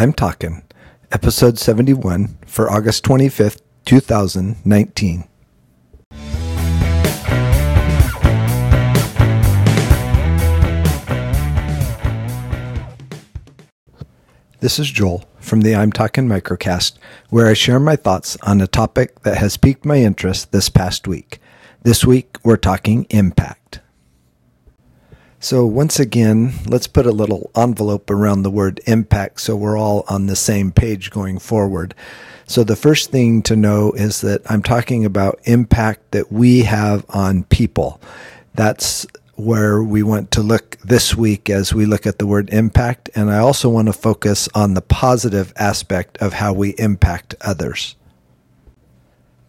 I'm Talking, episode 71 for August 25th, 2019. This is Joel from the I'm Talking Microcast, where I share my thoughts on a topic that has piqued my interest this past week. This week, we're talking impact. So, once again, let's put a little envelope around the word impact so we're all on the same page going forward. So, the first thing to know is that I'm talking about impact that we have on people. That's where we want to look this week as we look at the word impact. And I also want to focus on the positive aspect of how we impact others.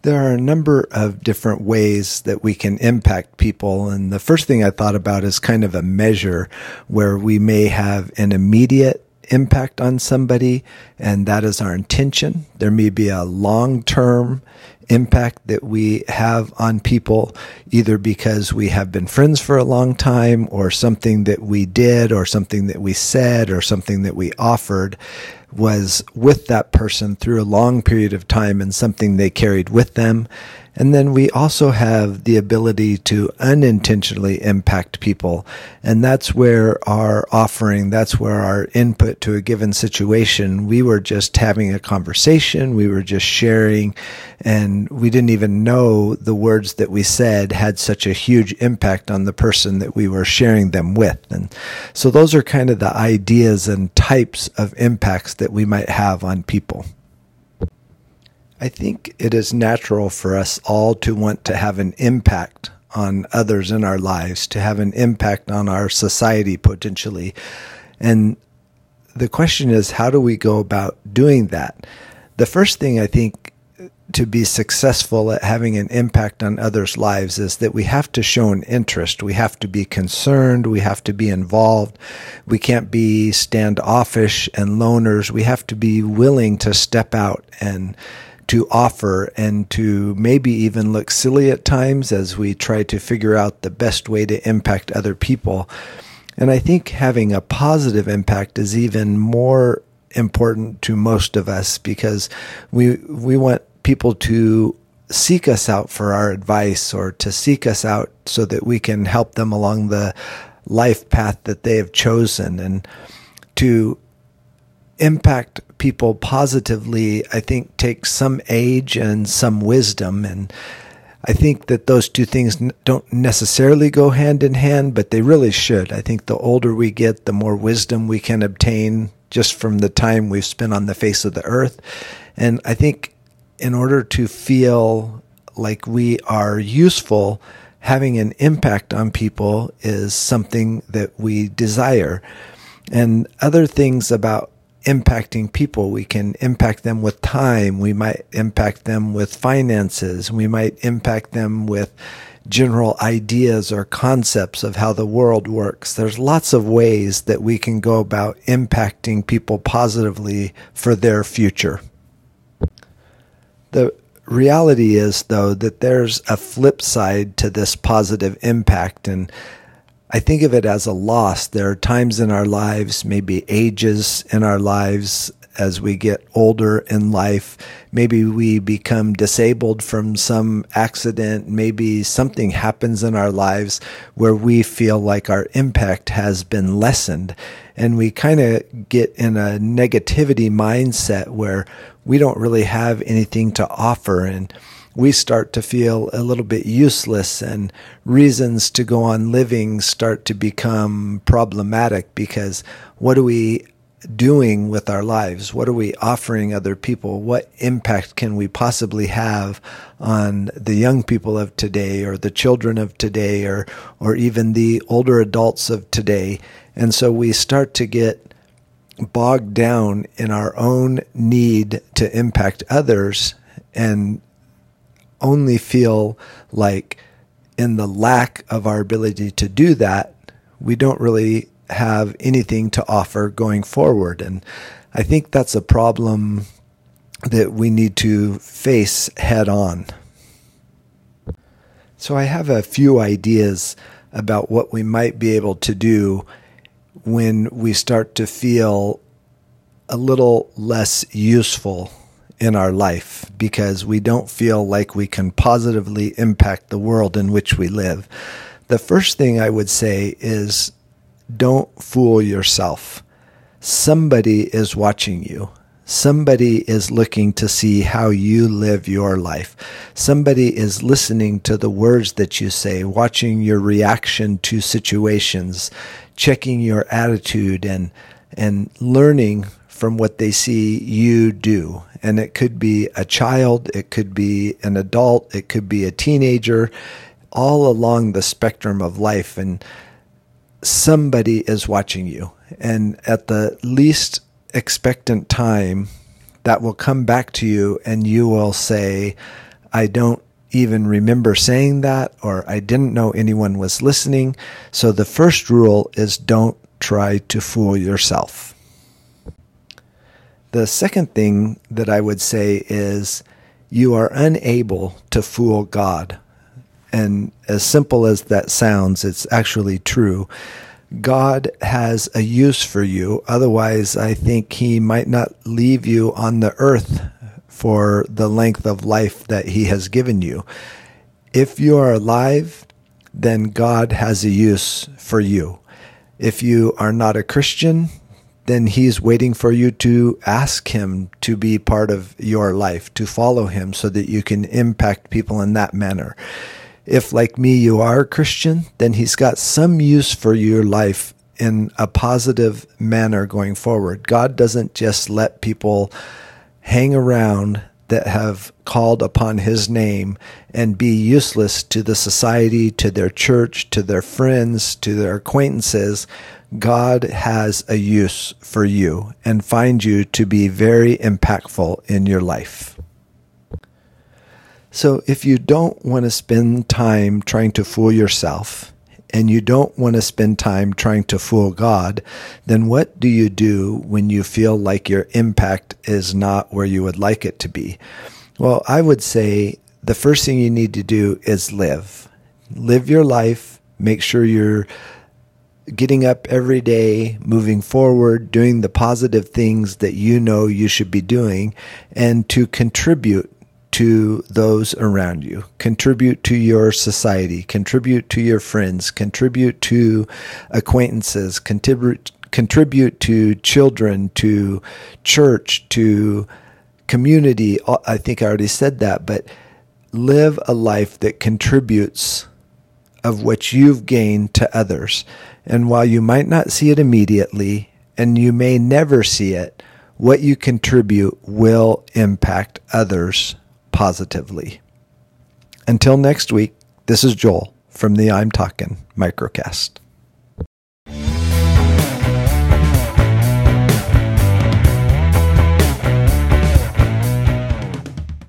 There are a number of different ways that we can impact people. And the first thing I thought about is kind of a measure where we may have an immediate impact on somebody, and that is our intention. There may be a long term impact that we have on people, either because we have been friends for a long time, or something that we did, or something that we said, or something that we offered was with that person through a long period of time and something they carried with them. And then we also have the ability to unintentionally impact people. And that's where our offering, that's where our input to a given situation, we were just having a conversation, we were just sharing, and we didn't even know the words that we said had such a huge impact on the person that we were sharing them with. And so those are kind of the ideas and types of impacts that we might have on people. I think it is natural for us all to want to have an impact on others in our lives, to have an impact on our society potentially. And the question is, how do we go about doing that? The first thing I think to be successful at having an impact on others' lives is that we have to show an interest. We have to be concerned. We have to be involved. We can't be standoffish and loners. We have to be willing to step out and to offer and to maybe even look silly at times as we try to figure out the best way to impact other people. And I think having a positive impact is even more important to most of us because we we want people to seek us out for our advice or to seek us out so that we can help them along the life path that they have chosen and to impact people positively, I think takes some age and some wisdom. And I think that those two things don't necessarily go hand in hand, but they really should. I think the older we get, the more wisdom we can obtain just from the time we've spent on the face of the earth. And I think in order to feel like we are useful, having an impact on people is something that we desire. And other things about impacting people. We can impact them with time. We might impact them with finances. We might impact them with general ideas or concepts of how the world works. There's lots of ways that we can go about impacting people positively for their future. The reality is, though, that there's a flip side to this positive impact. And I think of it as a loss. There are times in our lives, maybe ages in our lives as we get older in life. Maybe we become disabled from some accident. Maybe something happens in our lives where we feel like our impact has been lessened. And we kind of get in a negativity mindset where we don't really have anything to offer. And we start to feel a little bit useless and reasons to go on living start to become problematic because what do we doing with our lives? What are we offering other people? What impact can we possibly have on the young people of today or the children of today or, or even the older adults of today? And so we start to get bogged down in our own need to impact others and only feel like in the lack of our ability to do that, we don't really have anything to offer going forward. And I think that's a problem that we need to face head on. So I have a few ideas about what we might be able to do when we start to feel a little less useful in our life because we don't feel like we can positively impact the world in which we live. The first thing I would say is don't fool yourself. Somebody is watching you. Somebody is looking to see how you live your life. Somebody is listening to the words that you say, watching your reaction to situations, checking your attitude and and learning from what they see you do. And it could be a child, it could be an adult, it could be a teenager, all along the spectrum of life and somebody is watching you. And at the least expectant time that will come back to you and you will say, I don't even remember saying that, or I didn't know anyone was listening. So the first rule is don't try to fool yourself. The second thing that I would say is you are unable to fool God. And as simple as that sounds, it's actually true. God has a use for you. Otherwise, I think He might not leave you on the earth for the length of life that He has given you. If you are alive, then God has a use for you. If you are not a Christian, then He's waiting for you to ask Him to be part of your life, to follow Him so that you can impact people in that manner. If, like me, you are a Christian, then He's got some use for your life in a positive manner going forward. God doesn't just let people hang around that have called upon his name and be useless to the society, to their church, to their friends, to their acquaintances. God has a use for you and find you to be very impactful in your life. So if you don't want to spend time trying to fool yourself and you don't want to spend time trying to fool God, then what do you do when you feel like your impact is not where you would like it to be? Well, I would say the first thing you need to do is live. Live your life. Make sure you're getting up every day, moving forward, doing the positive things that you know you should be doing, and to contribute to those around you, contribute to your society, contribute to your friends, contribute to acquaintances, contribute contribute to children, to church, to community. Oh, I think I already said that, but live a life that contributes of what you've gained to others. And while you might not see it immediately, and you may never see it, what you contribute will impact others positively. Until next week, this is Joel from the I'm Talking Microcast.